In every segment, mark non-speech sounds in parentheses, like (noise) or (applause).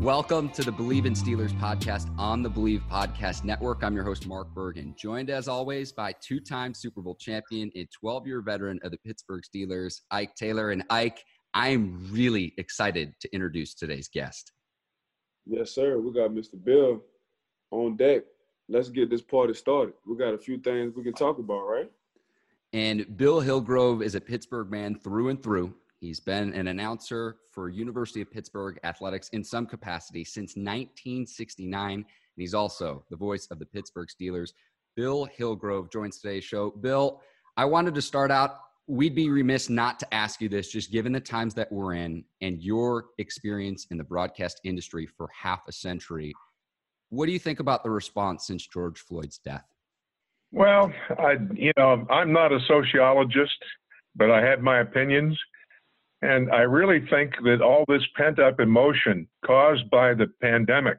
Welcome to the Bleav in Steelers podcast on the Bleav Podcast Network. I'm your host, Mark Bergen, joined as always by two time Super Bowl champion and 12 year veteran of the Pittsburgh Steelers, Ike Taylor. And Ike, I'm really excited to introduce today's guest. Yes, sir. We got Mr. Bill on deck. Let's get this party started. We got a few things we can talk about, right? And Bill Hillgrove is a Pittsburgh man through and through. He's been an announcer for University of Pittsburgh athletics in some capacity since 1969, and he's also the voice of the Pittsburgh Steelers. Bill Hillgrove joins today's show. Bill, I wanted to start out. We'd be remiss not to ask you this, just given the times that we're in and your experience in the broadcast industry for half a century. What do you think about the response since George Floyd's death? Well, I, you know, I'm not a sociologist, but I have my opinions. And I really think that all this pent up emotion caused by the pandemic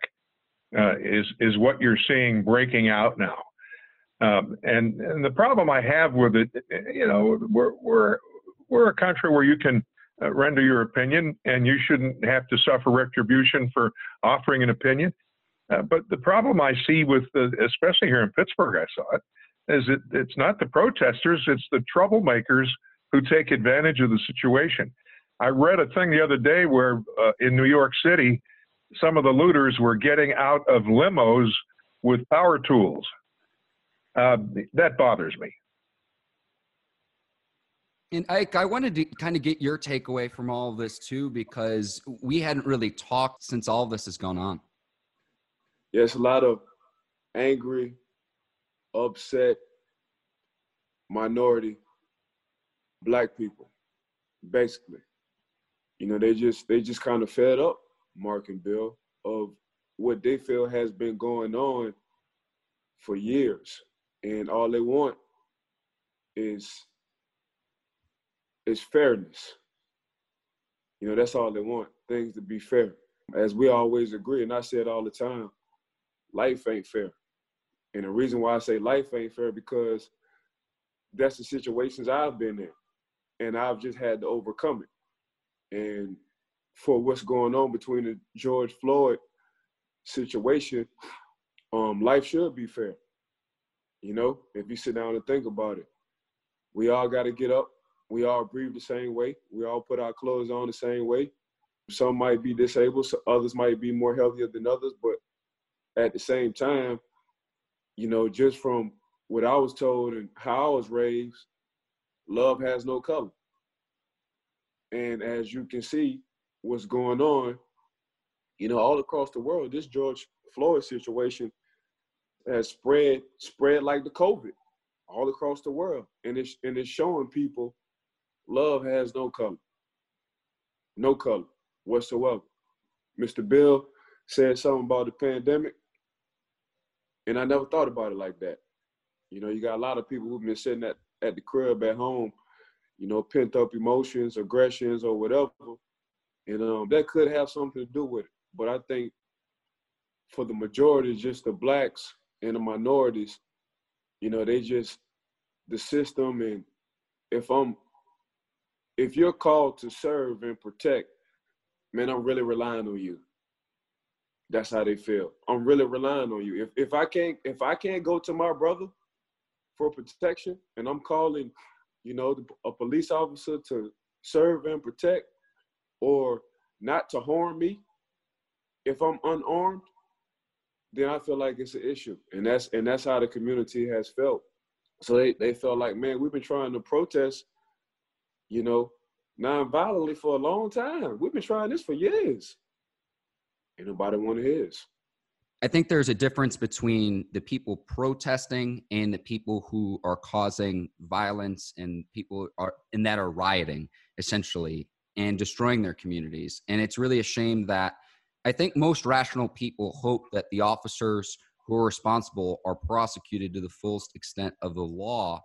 uh, is is what you're seeing breaking out now. Um, and and the problem I have with it, you know, we're we're we're a country where you can uh, render your opinion, and you shouldn't have to suffer retribution for offering an opinion. Uh, but the problem I see with, the, especially here in Pittsburgh, I saw it, is it it's not the protesters, it's the troublemakers who take advantage of the situation. I read a thing the other day where uh, in New York City, some of the looters were getting out of limos with power tools. Uh, that bothers me. And Ike, I wanted to kind of get your takeaway from all of this too, because we hadn't really talked since all this has gone on. Yes, a lot of angry, upset minority black people, basically. You know, they just they just kind of fed up, Mark and Bill, of what they feel has been going on for years. And all they want is is fairness. You know, that's all they want, things to be fair. As we always agree, and I say it all the time, life ain't fair. And the reason why I say life ain't fair because that's the situations I've been in. And I've just had to overcome it. And for what's going on between the George Floyd situation, um, life should be fair. You know, if you sit down and think about it, we all got to get up. We all breathe the same way. We all put our clothes on the same way. Some might be disabled, so others might be more healthier than others. But at the same time, you know, just from what I was told and how I was raised, love has no color. And as you can see, what's going on, you know, all across the world, this George Floyd situation has spread spread like the COVID all across the world, and it's and it's showing people love has no color, no color whatsoever. Mr. Bill said something about the pandemic, and I never thought about it like that. You know, you got a lot of people who've been sitting at, at the crib at home you know, pent up emotions, aggressions, or whatever. And um, that could have something to do with it. But I think for the majority, just the blacks and the minorities, you know, they just the system. And if I'm, if you're called to serve and protect, man, I'm really relying on you. That's how they feel. I'm really relying on you. If if I can't if I can't go to my brother for protection, and I'm calling you know, a police officer to serve and protect or not to harm me, if I'm unarmed, then I feel like it's an issue. And that's and that's how the community has felt. So they, they felt like, man, we've been trying to protest, you know, non-violently for a long time. We've been trying this for years. Ain't nobody want to hear this. I think there's a difference between the people protesting and the people who are causing violence and people are and that are rioting essentially. and destroying their communities. And it's really a shame that I think most rational people hope that the officers who are responsible are prosecuted to the fullest extent of the law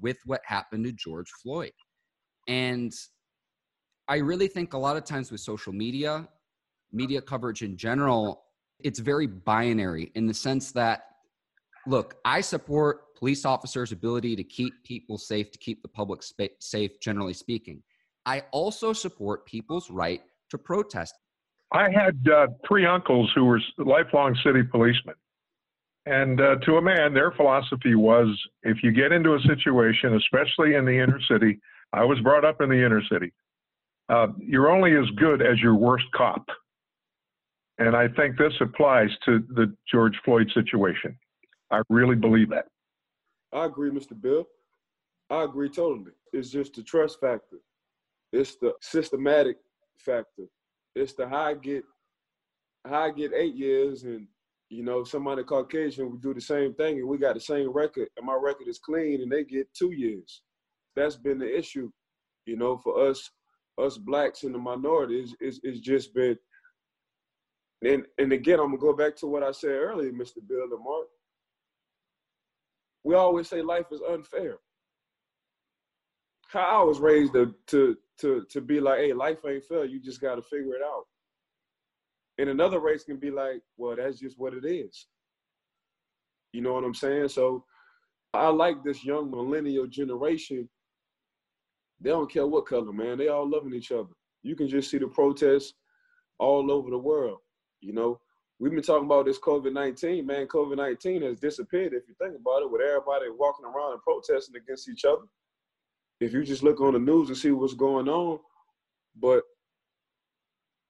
with what happened to George Floyd. And I really think a lot of times with social media, media coverage in general, it's very binary in the sense that, look, I support police officers' ability to keep people safe, to keep the public safe, generally speaking. I also support people's right to protest. I had uh, three uncles who were lifelong city policemen. And uh, to a man, their philosophy was if you get into a situation, especially in the inner city, I was brought up in the inner city, uh, you're only as good as your worst cop. And I think this applies to the George Floyd situation. I really believe that. I agree, Mr. Bill. I agree totally. It's just the trust factor. It's the systematic factor. It's the how I get how I get eight years and you know somebody Caucasian we do the same thing and we got the same record and my record is clean and they get two years. That's been the issue, you know, for us us blacks in the minorities. It's, it's just been and and again I'm gonna go back to what I said earlier, Mr. Bill and Mark we always say life is unfair. How I was raised to to to to be like, hey, life ain't fair. You just got to figure it out. And another race can be like, well, that's just what it is. You know what I'm saying? So I like this young millennial generation. They don't care what color, man. They all loving each other. You can just see the protests all over the world. You know, we've been talking about this COVID 19, man. COVID 19 has disappeared if you think about it, with everybody walking around and protesting against each other. If you just look on the news and see what's going on, but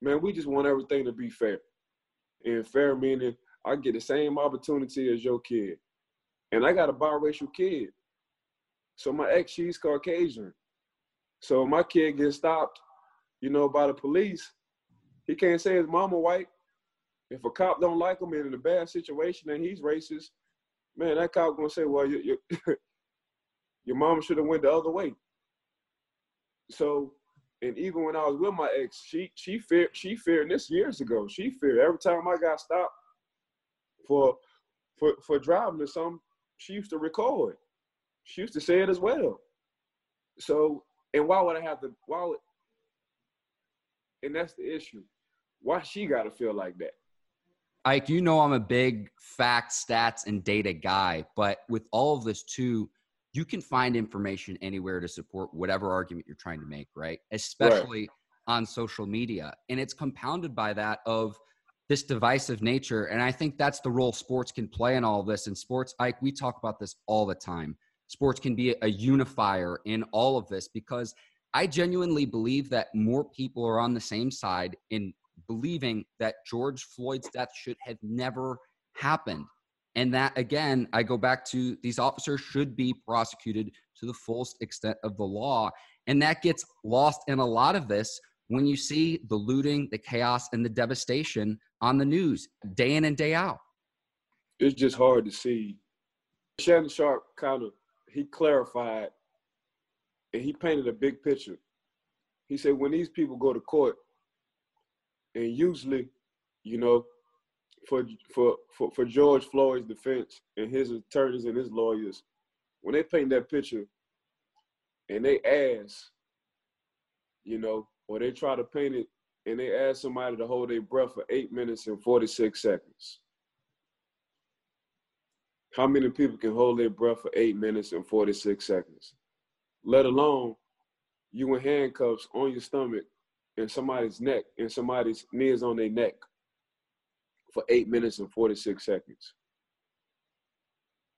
man, we just want everything to be fair. And fair meaning I get the same opportunity as your kid. And I got a biracial kid. So my ex, she's Caucasian. So my kid gets stopped, you know, by the police. He can't say his mama white if a cop don't like him and in a bad situation and he's racist, man, that cop gonna say, well, you, you, (laughs) your mom should have went the other way. So, and even when I was with my ex, she she feared she feared this years ago. She feared every time I got stopped for for for driving or something, she used to record. She used to say it as well. So, and why would I have to? Why would? And that's the issue. Why she got to feel like that? Ike, you know I'm a big facts, stats, and data guy, but with all of this too, you can find information anywhere to support whatever argument you're trying to make, right? Especially right. on social media. And it's compounded by that of this divisive nature. And I think that's the role sports can play in all of this. And sports, Ike, we talk about this all the time. Sports can be a unifier in all of this because I genuinely believe that more people are on the same side in believing that George Floyd's death should have never happened. And that, again, I go back to these officers should be prosecuted to the fullest extent of the law. And that gets lost in a lot of this when you see the looting, the chaos, and the devastation on the news day in and day out. It's just hard to see. Shannon Sharpe kind of he clarified and he painted a big picture. He said when these people go to court, and usually, you know, for for for, for George Floyd's defense and his attorneys and his lawyers, when they paint that picture and they ask, you know, or they try to paint it and they ask somebody to hold their breath for eight minutes and 46 seconds. How many people can hold their breath for eight minutes and 46 seconds? Let alone you in handcuffs on your stomach in somebody's neck and somebody's knees on their neck for eight minutes and 46 seconds.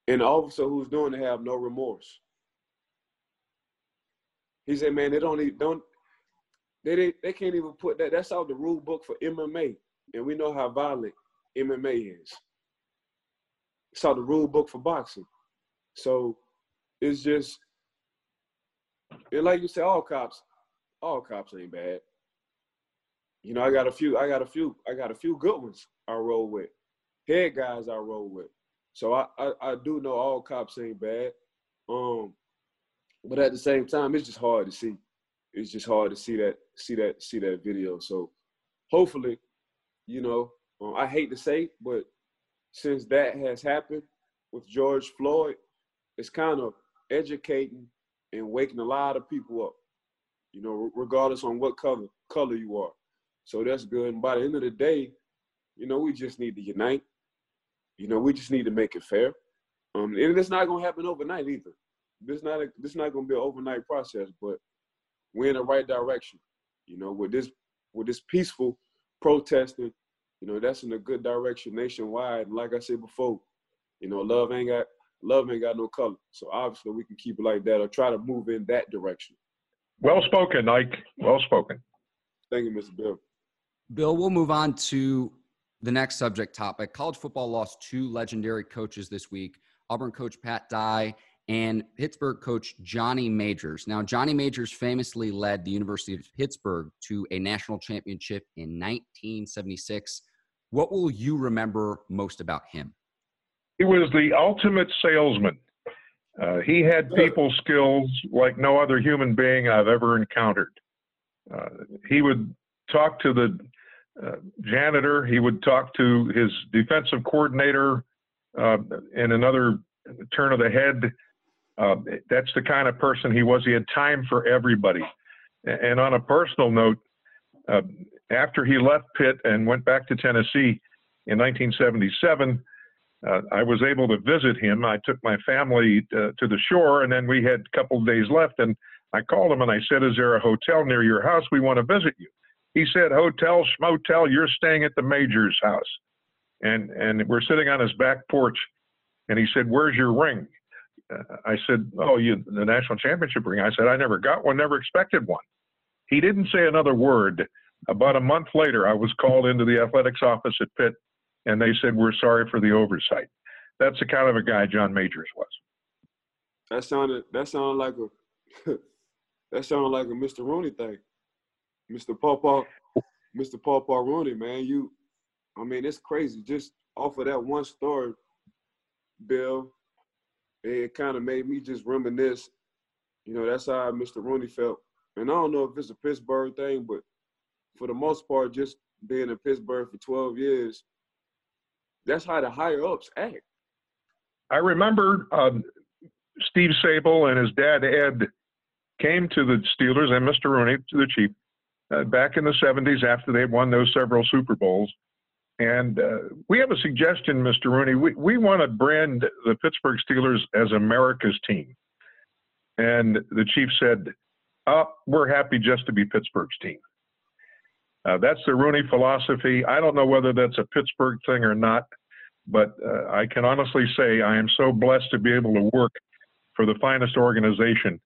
And the officer who's doing it have no remorse. He said, man, they don't even, don't, they, they, they can't even put that, that's out the rule book for MMA. And we know how violent MMA is. It's out the rule book for boxing. So it's just, and like you say, all cops, all cops ain't bad you know, I got a few, I got a few, I got a few good ones I roll with. Head guys I roll with. So I, I, I do know all cops ain't bad. Um, but at the same time, it's just hard to see. it's just hard to see that see that see that video. So hopefully, you know, um, I hate to say, but since that has happened with George Floyd, it's kind of educating and waking a lot of people up. You know, regardless on what color color you are. So that's good. And by the end of the day, you know, we just need to unite. You know, we just need to make it fair. Um, and it's not gonna happen overnight either. This not a, this not gonna be an overnight process, but we're in the right direction. You know, with this with this peaceful protesting, you know, that's in a good direction nationwide. And like I said before, you know, love ain't got love ain't got no color. So obviously we can keep it like that or try to move in that direction. Well spoken, Ike. Well spoken. Thank you, Mr. Bill. Bill, we'll move on to the next subject topic. College football lost two legendary coaches this week Auburn coach Pat Dye and Pittsburgh coach Johnny Majors. Now, Johnny Majors famously led the University of Pittsburgh to a national championship in 1976. What will you remember most about him? He was the ultimate salesman. Uh, he had people skills like no other human being I've ever encountered. Uh, he would talk to the janitor, he would talk to his defensive coordinator uh, in another turn of the head. Uh, that's the kind of person he was. He had time for everybody. And on a personal note, uh, after he left Pitt and went back to Tennessee in 1977, uh, I was able to visit him. I took my family uh, to the shore, and then we had a couple of days left. And I called him and I said, "Is there a hotel near your house? We want to visit you." He said, "Hotel, schmotel. You're staying at the Major's house." And and we're sitting on his back porch, and he said, "Where's your ring?" Uh, I said, "Oh, you the national championship ring." I said, "I never got one. Never expected one." He didn't say another word. About a month later, I was called into the athletics office at Pitt and they said we're sorry for the oversight. That's the kind of a guy John Majors was. That sounded that sounded like a (laughs) that sounded like a Mr. Rooney thing. Mr. Paul Mr. Paul Rooney, man, you I mean it's crazy. Just off of that one story, Bill, it kind of made me just reminisce. You know, that's how Mr. Rooney felt. And I don't know if it's a Pittsburgh thing, but for the most part, just being in Pittsburgh for 12 years, that's how the higher ups act. I remember um, Steve Sabol and his dad Ed came to the Steelers and Mr. Rooney to the chief uh, back in the 70s after they won those several Super Bowls. And uh, we have a suggestion, Mr. Rooney. We, we want to brand the Pittsburgh Steelers as America's team. And the chief said, oh, We're happy just to be Pittsburgh's team. Uh, that's the Rooney philosophy. I don't know whether that's a Pittsburgh thing or not, but uh, I can honestly say I am so blessed to be able to work for the finest organization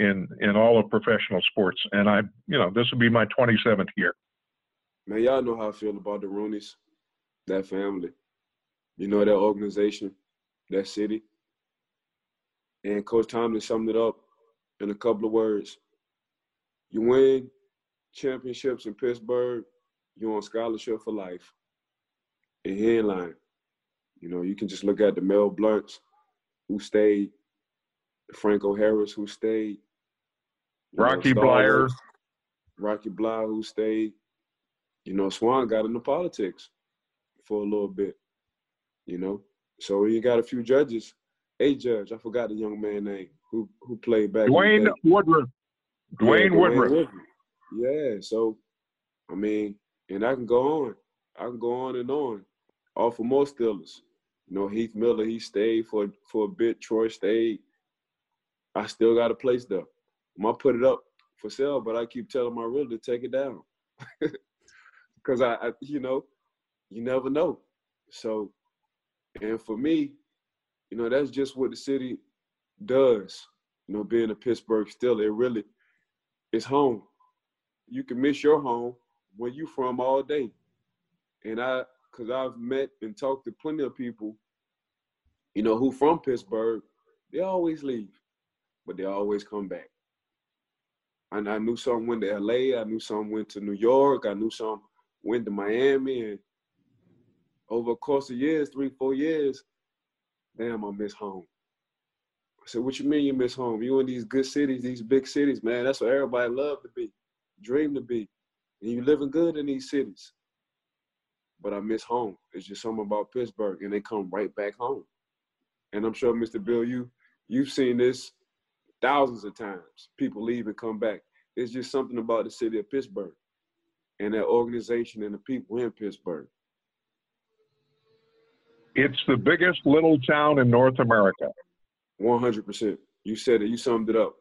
in in all of professional sports. And I, you know, this will be my 27th year. Man, y'all know how I feel about the Rooneys, that family, you know, that organization, that city. And Coach Tomlin summed it up in a couple of words. You win championships in Pittsburgh, you're on scholarship for life. And he ain't lying. You know, you can just look at the Mel Blunts who stayed, Franco Harris who stayed, Rocky know, Bleier, Rocky Bleier who stayed. You know, Swann got into politics for a little bit. You know, so you got a few judges. A judge, I forgot the young man name who who played back. Dwayne Woodruff. Dwayne, yeah. Woodruff. Yeah, so I mean, and I can go on. I can go on and on. All for more Steelers. You know, Heath Miller, he stayed for for a bit. Troy stayed. I still got a place though. I'm gonna put it up for sale, but I keep telling my realtor to take it down. (laughs) Cause I, I, you know, you never know. So, and for me, you know, that's just what the city does. You know, being a Pittsburgh still, it really, is home you can miss your home where you from all day. And I, cause I've met and talked to plenty of people, you know, who from Pittsburgh, they always leave, but they always come back. And I knew some went to LA, I knew some went to New York, I knew some went to Miami, and over a course of years, three, four years, damn, I miss home. I said, what you mean you miss home? You in these good cities, these big cities, man. That's what everybody love to be, dream to be. And you living good in these cities. But I miss home. It's just something about Pittsburgh, and they come right back home. And I'm sure, Mr. Bill, you you've seen this thousands of times. People leave and come back. It's just something about the city of Pittsburgh and that organization and the people in Pittsburgh. It's the biggest little town in North America. 100%. You said it. You summed it up.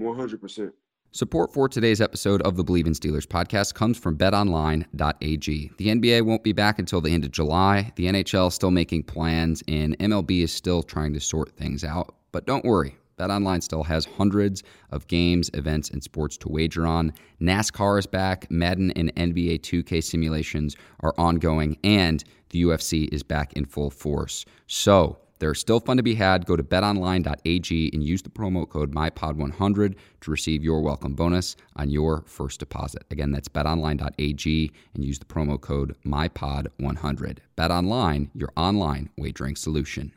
100%. Support for today's episode of the Bleav in Steelers podcast comes from betonline.ag. The NBA won't be back until the end of July. The NHL is still making plans, and MLB is still trying to sort things out. But don't worry, BetOnline still has hundreds of games, events, and sports to wager on. NASCAR is back, Madden and NBA 2K simulations are ongoing, and the UFC is back in full force. So, there's still fun to be had. Go to betonline.ag and use the promo code MyPod100 to receive your welcome bonus on your first deposit. Again, that's betonline.ag and use the promo code MyPod100. BetOnline, your online wagering solution.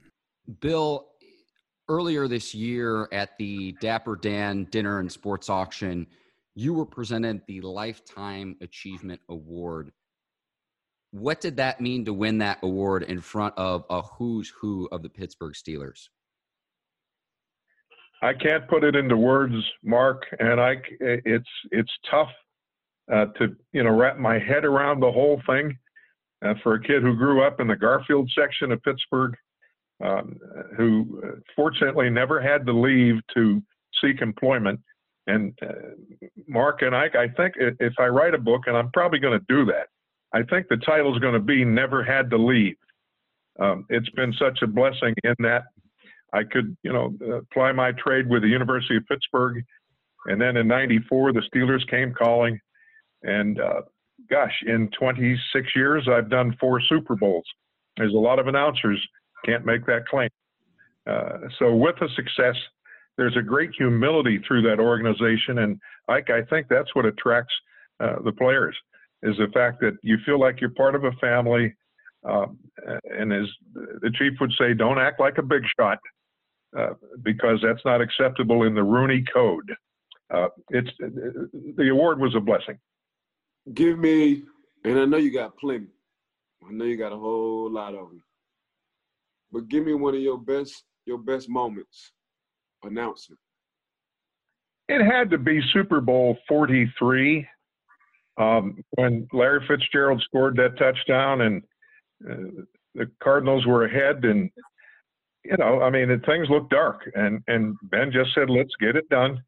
Bill, earlier this year at the Dapper Dan Dinner and Sports Auction, you were presented the Lifetime Achievement Award. What did that mean to win that award in front of a who's who of the Pittsburgh Steelers? I can't put it into words, Mark, and I it's it's tough uh, to you know wrap my head around the whole thing. Uh, for a kid who grew up in the Garfield section of Pittsburgh, um, who uh, fortunately never had to leave to seek employment. And uh, Mark and I, I think if I write a book, and I'm probably going to do that, I think the title is going to be Never Had to Leave. Um, it's been such a blessing in that I could, you know, apply my trade with the University of Pittsburgh. And then in 94, the Steelers came calling. And uh, gosh, in 26 years, I've done four Super Bowls. There's a lot of announcers can't make that claim. Uh, so with the success, there's a great humility through that organization, and Ike, I think that's what attracts uh, the players is the fact that you feel like you're part of a family. Um, and as the chief would say, don't act like a big shot uh, because that's not acceptable in the Rooney Code. Uh, it's the award was a blessing. Give me, and I know you got plenty. I know you got a whole lot of them. But give me one of your best your best moments announcing. It had to be Super Bowl 43 um, when Larry Fitzgerald scored that touchdown and uh, the Cardinals were ahead and you know, I mean, things looked dark, and and Ben just said, "Let's get it done,"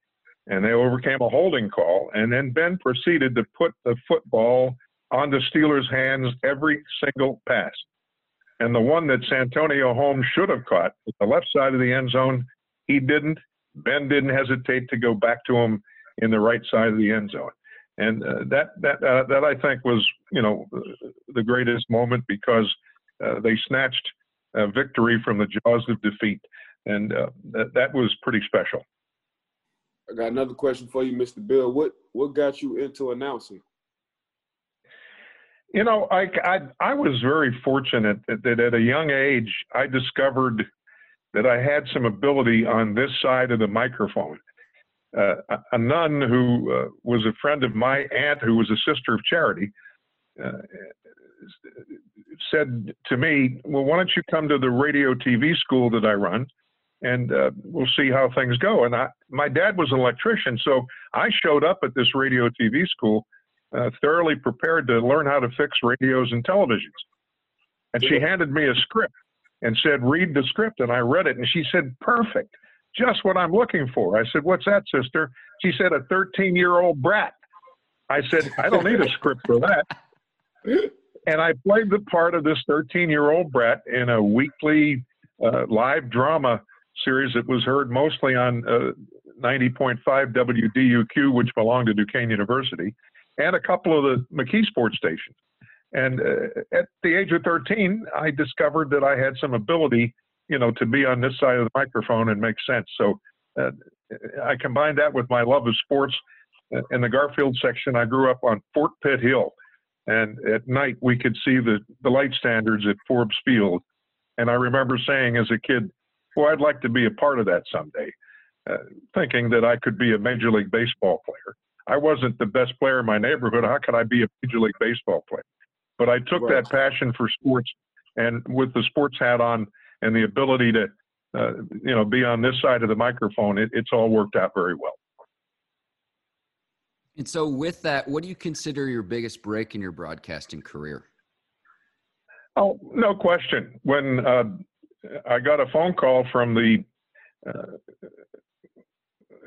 and they overcame a holding call, and then Ben proceeded to put the football on the Steelers' hands every single pass. And the one that Santonio Holmes should have caught, at the left side of the end zone, he didn't. Ben didn't hesitate to go back to him in the right side of the end zone. And uh, that that uh, that I think was you know the greatest moment because uh, they snatched victory from the jaws of defeat, and uh, that that was pretty special. I got another question for you, Mr. Bill. What what got you into announcing? You know, I, I, I was very fortunate that, at a young age I discovered that I had some ability on this side of the microphone. Uh, a, a, nun who uh, was a friend of my aunt, who was a sister of charity, uh, said to me, "Well, why don't you come to the radio TV school that I run, and uh, we'll see how things go." And I, my dad was an electrician, so I showed up at this radio TV school uh, thoroughly prepared to learn how to fix radios and televisions. And she handed me a script and said, read the script. And I read it and she said, perfect, just what I'm looking for. I said, what's that, sister? She said, a 13 year old brat. I said, I don't need a script for that. (laughs) And I played the part of this 13 year old brat in a weekly uh, live drama series that was heard mostly on uh, 90.5 WDUQ, which belonged to Duquesne University and a couple of the McKeesport stations. And uh, at the age of 13, I discovered that I had some ability, you know, to be on this side of the microphone and make sense. So uh, I combined that with my love of sports. In the Garfield section, I grew up on Fort Pitt Hill. And at night, we could see the, the light standards at Forbes Field. And I remember saying as a kid, well, I'd like to be a part of that someday, uh, thinking that I could be a Major League Baseball player. I wasn't the best player in my neighborhood. How could I be a Major League Baseball player? But I took right. that passion for sports and with the sports hat on and the ability to, uh, you know, be on this side of the microphone, it, it's all worked out very well. And so, with that, what do you consider your biggest break in your broadcasting career? Oh, no question. When uh, I got a phone call from the uh,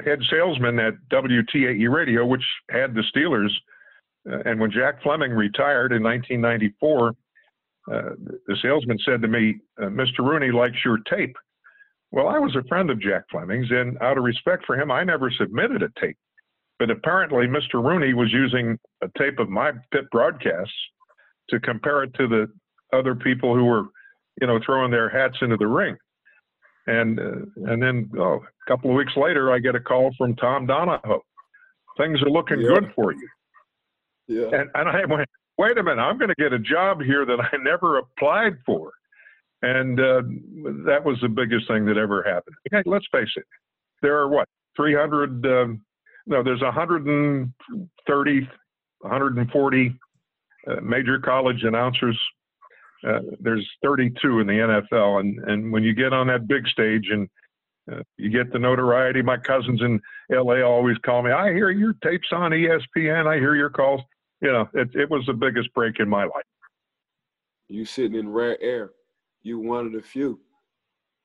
head salesman at WTAE Radio, which had the Steelers, uh, and when Jack Fleming retired in 1994, uh, the salesman said to me, uh, Mr. Rooney likes your tape. Well, I was a friend of Jack Fleming's, and out of respect for him, I never submitted a tape. But apparently, Mr. Rooney was using a tape of my Pitt broadcasts to compare it to the other people who were, you know, throwing their hats into the ring. And uh, and then oh, a couple of weeks later, I get a call from Tom Donahoe. Things are looking yeah. good for you. Yeah. And and I went, wait a minute, I'm going to get a job here that I (laughs) never applied for. And uh, that was the biggest thing that ever happened. Okay, let's face it. There are what 300 um, no, there's 130, 140 uh, major college announcers. Uh, there's 32 in the NFL, and and when you get on that big stage and uh, you get the notoriety, my cousins in LA always call me. I hear your tapes on ESPN. I hear your calls. You know, it it was the biggest break in my life. You sitting in rare air. You one of the few,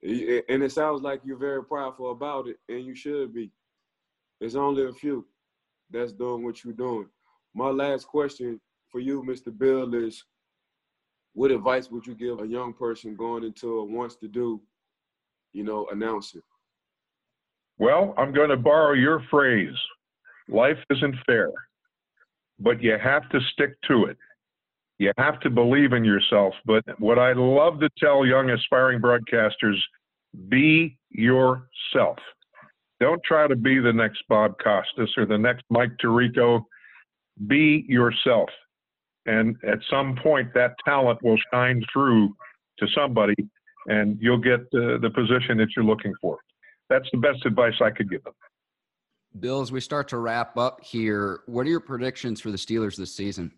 and it sounds like you're very prideful about it, and you should be. There's only a few that's doing what you're doing. My last question for you, Mr. Bill, is what advice would you give a young person going into a wants to do, you know, announcing? Well, I'm going to borrow your phrase. Life isn't fair, but you have to stick to it. You have to believe in yourself. But what I love to tell young aspiring broadcasters be yourself. Don't try to be the next Bob Costas or the next Mike Tirico. Be yourself. And at some point, that talent will shine through to somebody, and you'll get uh, the position that you're looking for. That's the best advice I could give them. Bill, as we start to wrap up here, what are your predictions for the Steelers this season?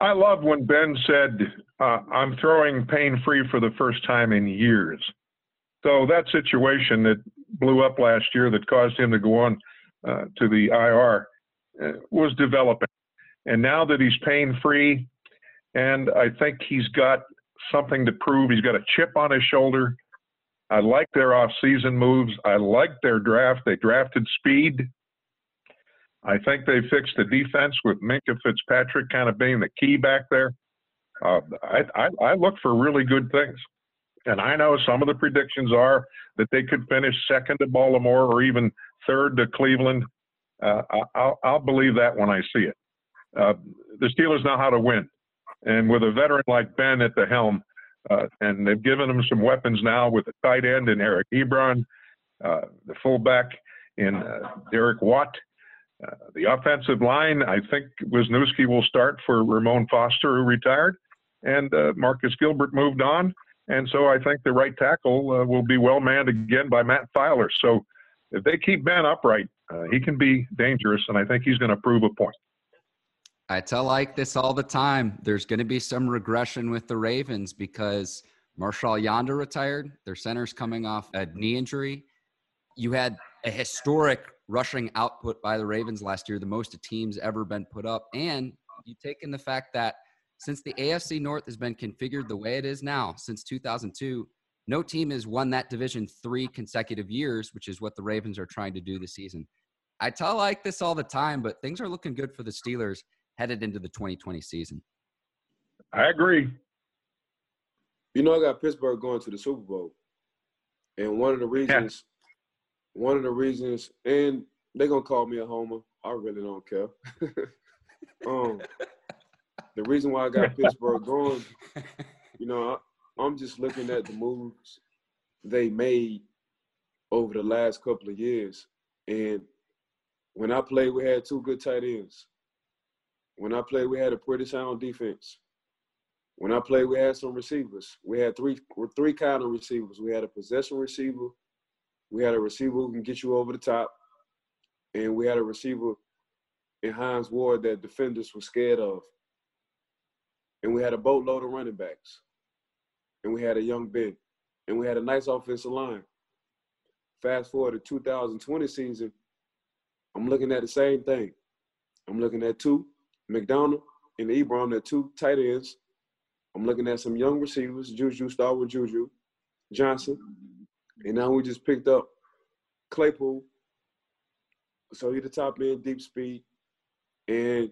I love when Ben said, uh, I'm throwing pain free for the first time in years. So that situation that blew up last year that caused him to go on uh, to the IR uh, was developing. And now that he's pain free, and I think he's got something to prove, he's got a chip on his shoulder. I like their off-season moves. I like their draft. They drafted speed. I think they fixed the defense with Minkah Fitzpatrick kind of being the key back there. Uh, I, I, I look for really good things. And I know some of the predictions are that they could finish second to Baltimore or even third to Cleveland. Uh, I'll, I'll, believe that when I see it. Uh, the Steelers know how to win. And with a veteran like Ben at the helm, uh, and they've given him some weapons now with the tight end and Eric Ebron, uh, the fullback in uh, Derek Watt. Uh, the offensive line, I think Wisniewski will start for Ramon Foster, who retired, and Marcus Gilbert moved on. And so I think the right tackle will be well manned again by Matt Feiler. So if they keep Ben upright, he can be dangerous, and I think he's going to prove a point. I tell like this all the time. There's going to be some regression with the Ravens because Marshall Yanda retired. Their center's coming off a knee injury. You had a historic rushing output by the Ravens last year, the most a team's ever been put up. And you take in the fact that – since the AFC North has been configured the way it is now since 2002, no team has won that division three consecutive years, which is what the Ravens are trying to do this season. I tell like this all the time, but things are looking good for the Steelers headed into the 2020 season. I agree. You know, I got Pittsburgh going to the Super Bowl, and one of the reasons, yeah. one of the reasons, and they're gonna call me a homer. I really don't care. (laughs) um, the reason why I got Pittsburgh going, you know, I, I'm just looking at the moves they made over the last couple of years. And when I played, we had two good tight ends. When I played, we had a pretty sound defense. when I played, we had some receivers. We had three three kind of receivers. We had a possession receiver, we had a receiver who can get you over the top, and we had a receiver in Hines Ward that defenders were scared of. And we had a boatload of running backs. And we had a young Ben. And we had a nice offensive line. Fast forward to 2020 season, I'm looking at the same thing. I'm looking at two, McDonald and Ebron, they're two tight ends. I'm looking at some young receivers, Juju, start with Juju, Johnson. And now we just picked up Claypool. So he's the top end, deep speed. And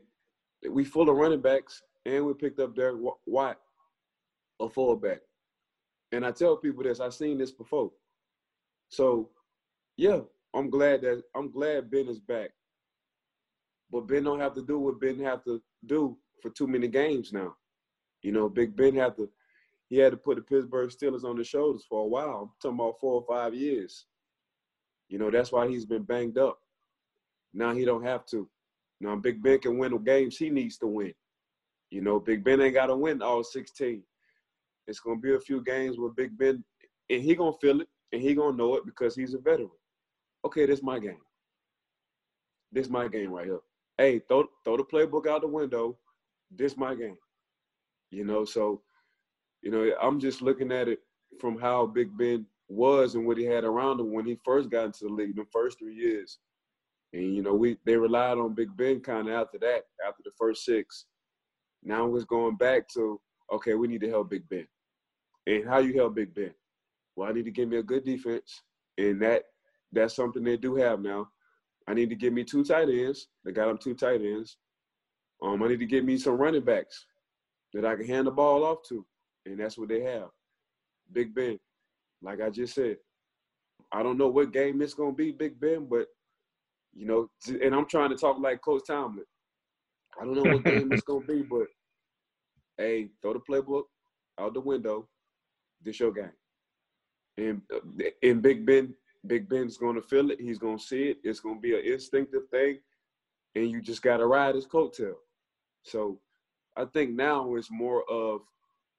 we full of running backs, and we picked up Derek Watt, a fullback. And I tell people this, I've seen this before. So, yeah, I'm glad that I'm glad Ben is back. But Ben don't have to do what Ben have to do for too many games now. You know, Big Ben had to he had to put the Pittsburgh Steelers on his shoulders for a while. I'm talking about four or five years. You know, that's why he's been banged up. Now he don't have to. Now Big Ben can win the games he needs to win. You know, Big Ben ain't got to win all 16. It's gonna be a few games where Big Ben, and he gonna feel it, and he gonna know it because he's a veteran. Okay, this my game. This my game right here. Hey, throw throw the playbook out the window. This my game. You know, so you know, I'm just looking at it from how Big Ben was and what he had around him when he first got into the league, the first three years. And you know, we they relied on Big Ben kind of after that, after the first six. Now it's going back to okay, we need to help Big Ben. And how you help Big Ben? Well, I need to give me a good defense, and that that's something they do have now. I need to give me two tight ends. They got them two tight ends. Um, I need to give me some running backs that I can hand the ball off to, and that's what they have. Big Ben, like I just said, I don't know what game it's gonna be, Big Ben, but you know, and I'm trying to talk like Coach Tomlin. I don't know what game it's gonna be, (laughs) but hey, throw the playbook out the window. This your game. And and Big Ben, Big Ben's gonna feel it. He's gonna see it. It's gonna be an instinctive thing, and you just gotta ride his coattail. So I think now it's more of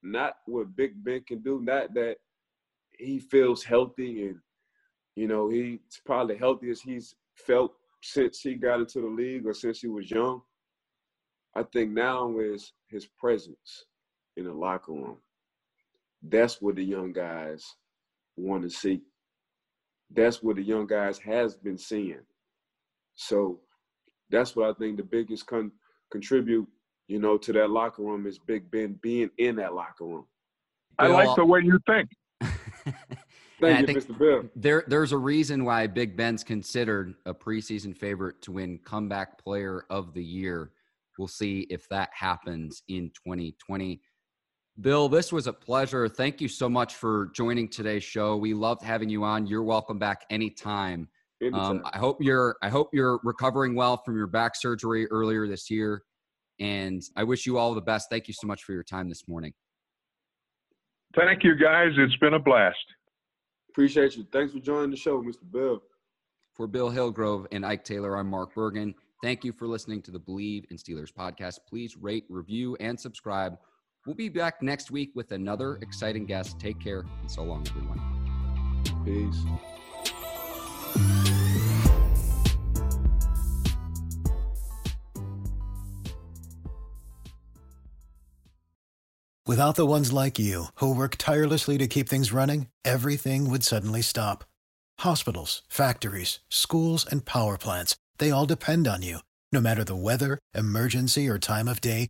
not what Big Ben can do, not that he feels healthy and you know he's probably the healthiest he's felt since he got into the league or since he was young. I think now is his presence in the locker room. That's what the young guys want to see. That's what the young guys has been seeing. So that's what I think the biggest con- contribute, you know, to that locker room is Big Ben being in that locker room. I like the way you think. (laughs) Thank you, Mr. Bill. There, there's a reason why Big Ben's considered a preseason favorite to win comeback player of the year. We'll see if that happens in 2020. Bill, this was a pleasure. Thank you so much for joining today's show. We loved having you on. You're welcome back anytime. Um, I hope you're I hope you're recovering well from your back surgery earlier this year. And I wish you all the best. Thank you so much for your time this morning. Thank you, guys. It's been a blast. Appreciate you. Thanks for joining the show, Mr. Bill. For Bill Hillgrove and Ike Taylor, I'm Mark Bergen. Thank you for listening to the Bleav in Steelers podcast. Please rate, review, and subscribe. We'll be back next week with another exciting guest. Take care and so long, everyone. Peace. Without the ones like you, who work tirelessly to keep things running, everything would suddenly stop. Hospitals, factories, schools, and power plants, they all depend on you. No matter the weather, emergency, or time of day,